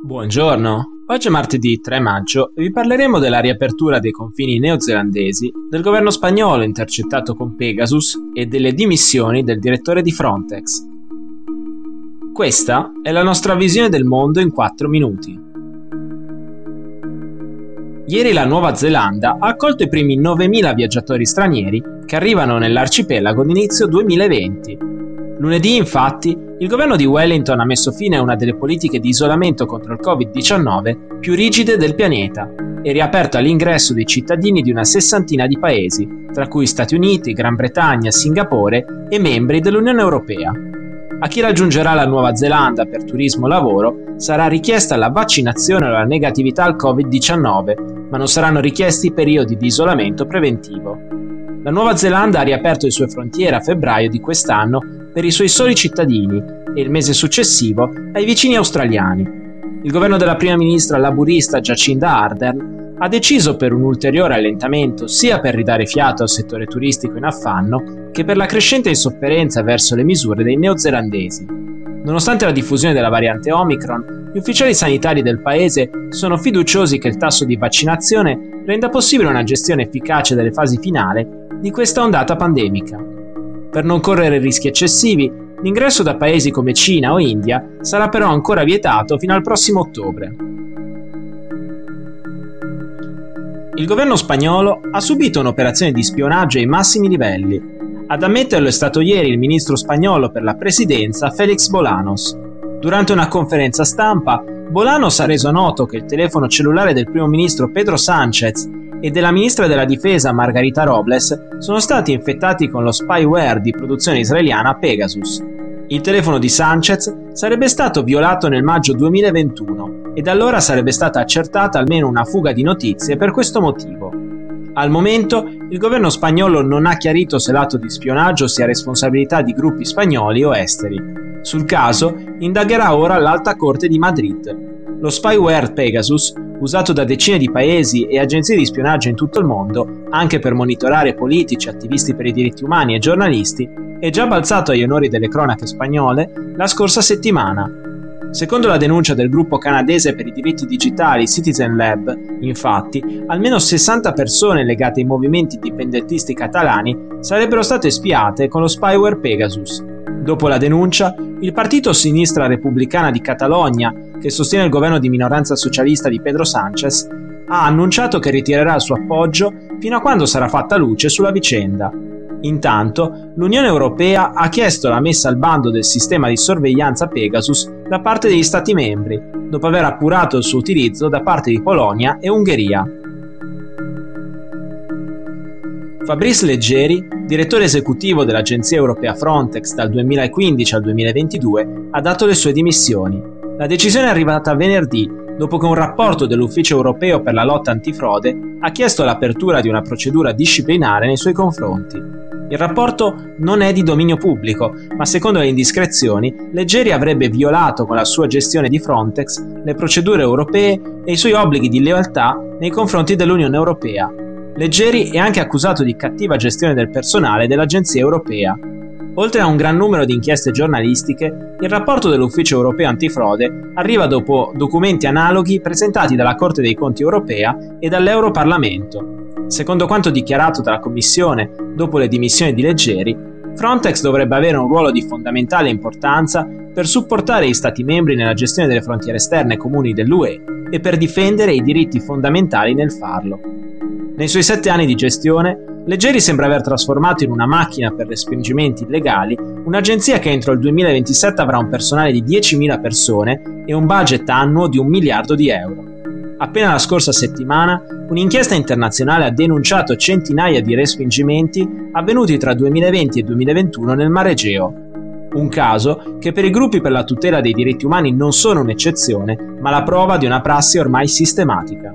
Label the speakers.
Speaker 1: Buongiorno, oggi è martedì 3 maggio e vi parleremo della riapertura dei confini neozelandesi, del governo spagnolo intercettato con Pegasus e delle dimissioni del direttore di Frontex. Questa è la nostra visione del mondo in 4 minuti. Ieri la Nuova Zelanda ha accolto i primi 9.000 viaggiatori stranieri che arrivano nell'arcipelago d'inizio 2020. Lunedì, infatti, il governo di Wellington ha messo fine a una delle politiche di isolamento contro il Covid-19 più rigide del pianeta e riaperto all'ingresso dei cittadini di una sessantina di paesi, tra cui Stati Uniti, Gran Bretagna, Singapore e membri dell'Unione Europea. A chi raggiungerà la Nuova Zelanda per turismo o lavoro sarà richiesta la vaccinazione o la negatività al Covid-19, ma non saranno richiesti periodi di isolamento preventivo. La Nuova Zelanda ha riaperto le sue frontiere a febbraio di quest'anno per i suoi soli cittadini e il mese successivo ai vicini australiani. Il governo della prima ministra laburista Jacinda Ardern ha deciso per un ulteriore allentamento sia per ridare fiato al settore turistico in affanno che per la crescente insofferenza verso le misure dei neozelandesi. Nonostante la diffusione della variante Omicron, gli ufficiali sanitari del paese sono fiduciosi che il tasso di vaccinazione renda possibile una gestione efficace delle fasi finali di questa ondata pandemica. Per non correre rischi eccessivi, l'ingresso da paesi come Cina o India sarà però ancora vietato fino al prossimo ottobre. Il governo spagnolo ha subito un'operazione di spionaggio ai massimi livelli. Ad ammetterlo è stato ieri il ministro spagnolo per la presidenza Félix Bolanos. Durante una conferenza stampa, Bolanos ha reso noto che il telefono cellulare del primo ministro Pedro Sánchez e della ministra della difesa Margarita Robles sono stati infettati con lo spyware di produzione israeliana Pegasus. Il telefono di Sanchez sarebbe stato violato nel maggio 2021 e da allora sarebbe stata accertata almeno una fuga di notizie per questo motivo. Al momento il governo spagnolo non ha chiarito se l'atto di spionaggio sia responsabilità di gruppi spagnoli o esteri. Sul caso indagherà ora l'Alta Corte di Madrid. Lo spyware Pegasus, usato da decine di paesi e agenzie di spionaggio in tutto il mondo, anche per monitorare politici, attivisti per i diritti umani e giornalisti, è già balzato agli onori delle cronache spagnole la scorsa settimana, Secondo la denuncia del gruppo canadese per i diritti digitali Citizen Lab, infatti, almeno 60 persone legate ai movimenti indipendentisti catalani sarebbero state spiate con lo spyware Pegasus. Dopo la denuncia, il partito sinistra repubblicana di Catalogna, che sostiene il governo di minoranza socialista di Pedro Sánchez, ha annunciato che ritirerà il suo appoggio fino a quando sarà fatta luce sulla vicenda. Intanto, l'Unione Europea ha chiesto la messa al bando del sistema di sorveglianza Pegasus da parte degli Stati membri, dopo aver appurato il suo utilizzo da parte di Polonia e Ungheria. Fabrice Leggeri, direttore esecutivo dell'agenzia europea Frontex dal 2015 al 2022, ha dato le sue dimissioni. La decisione è arrivata venerdì, dopo che un rapporto dell'Ufficio europeo per la lotta antifrode ha chiesto l'apertura di una procedura disciplinare nei suoi confronti. Il rapporto non è di dominio pubblico, ma secondo le indiscrezioni, Leggeri avrebbe violato con la sua gestione di Frontex le procedure europee e i suoi obblighi di lealtà nei confronti dell'Unione Europea. Leggeri è anche accusato di cattiva gestione del personale dell'Agenzia Europea. Oltre a un gran numero di inchieste giornalistiche, il rapporto dell'Ufficio Europeo Antifrode arriva dopo documenti analoghi presentati dalla Corte dei Conti Europea e dall'Europarlamento. Secondo quanto dichiarato dalla Commissione dopo le dimissioni di Leggeri, Frontex dovrebbe avere un ruolo di fondamentale importanza per supportare gli Stati membri nella gestione delle frontiere esterne comuni dell'UE e per difendere i diritti fondamentali nel farlo. Nei suoi sette anni di gestione, Leggeri sembra aver trasformato in una macchina per respingimenti illegali un'agenzia che entro il 2027 avrà un personale di 10.000 persone e un budget annuo di un miliardo di euro. Appena la scorsa settimana, un'inchiesta internazionale ha denunciato centinaia di respingimenti avvenuti tra 2020 e 2021 nel Mar Egeo. Un caso che per i gruppi per la tutela dei diritti umani non sono un'eccezione, ma la prova di una prassi ormai sistematica.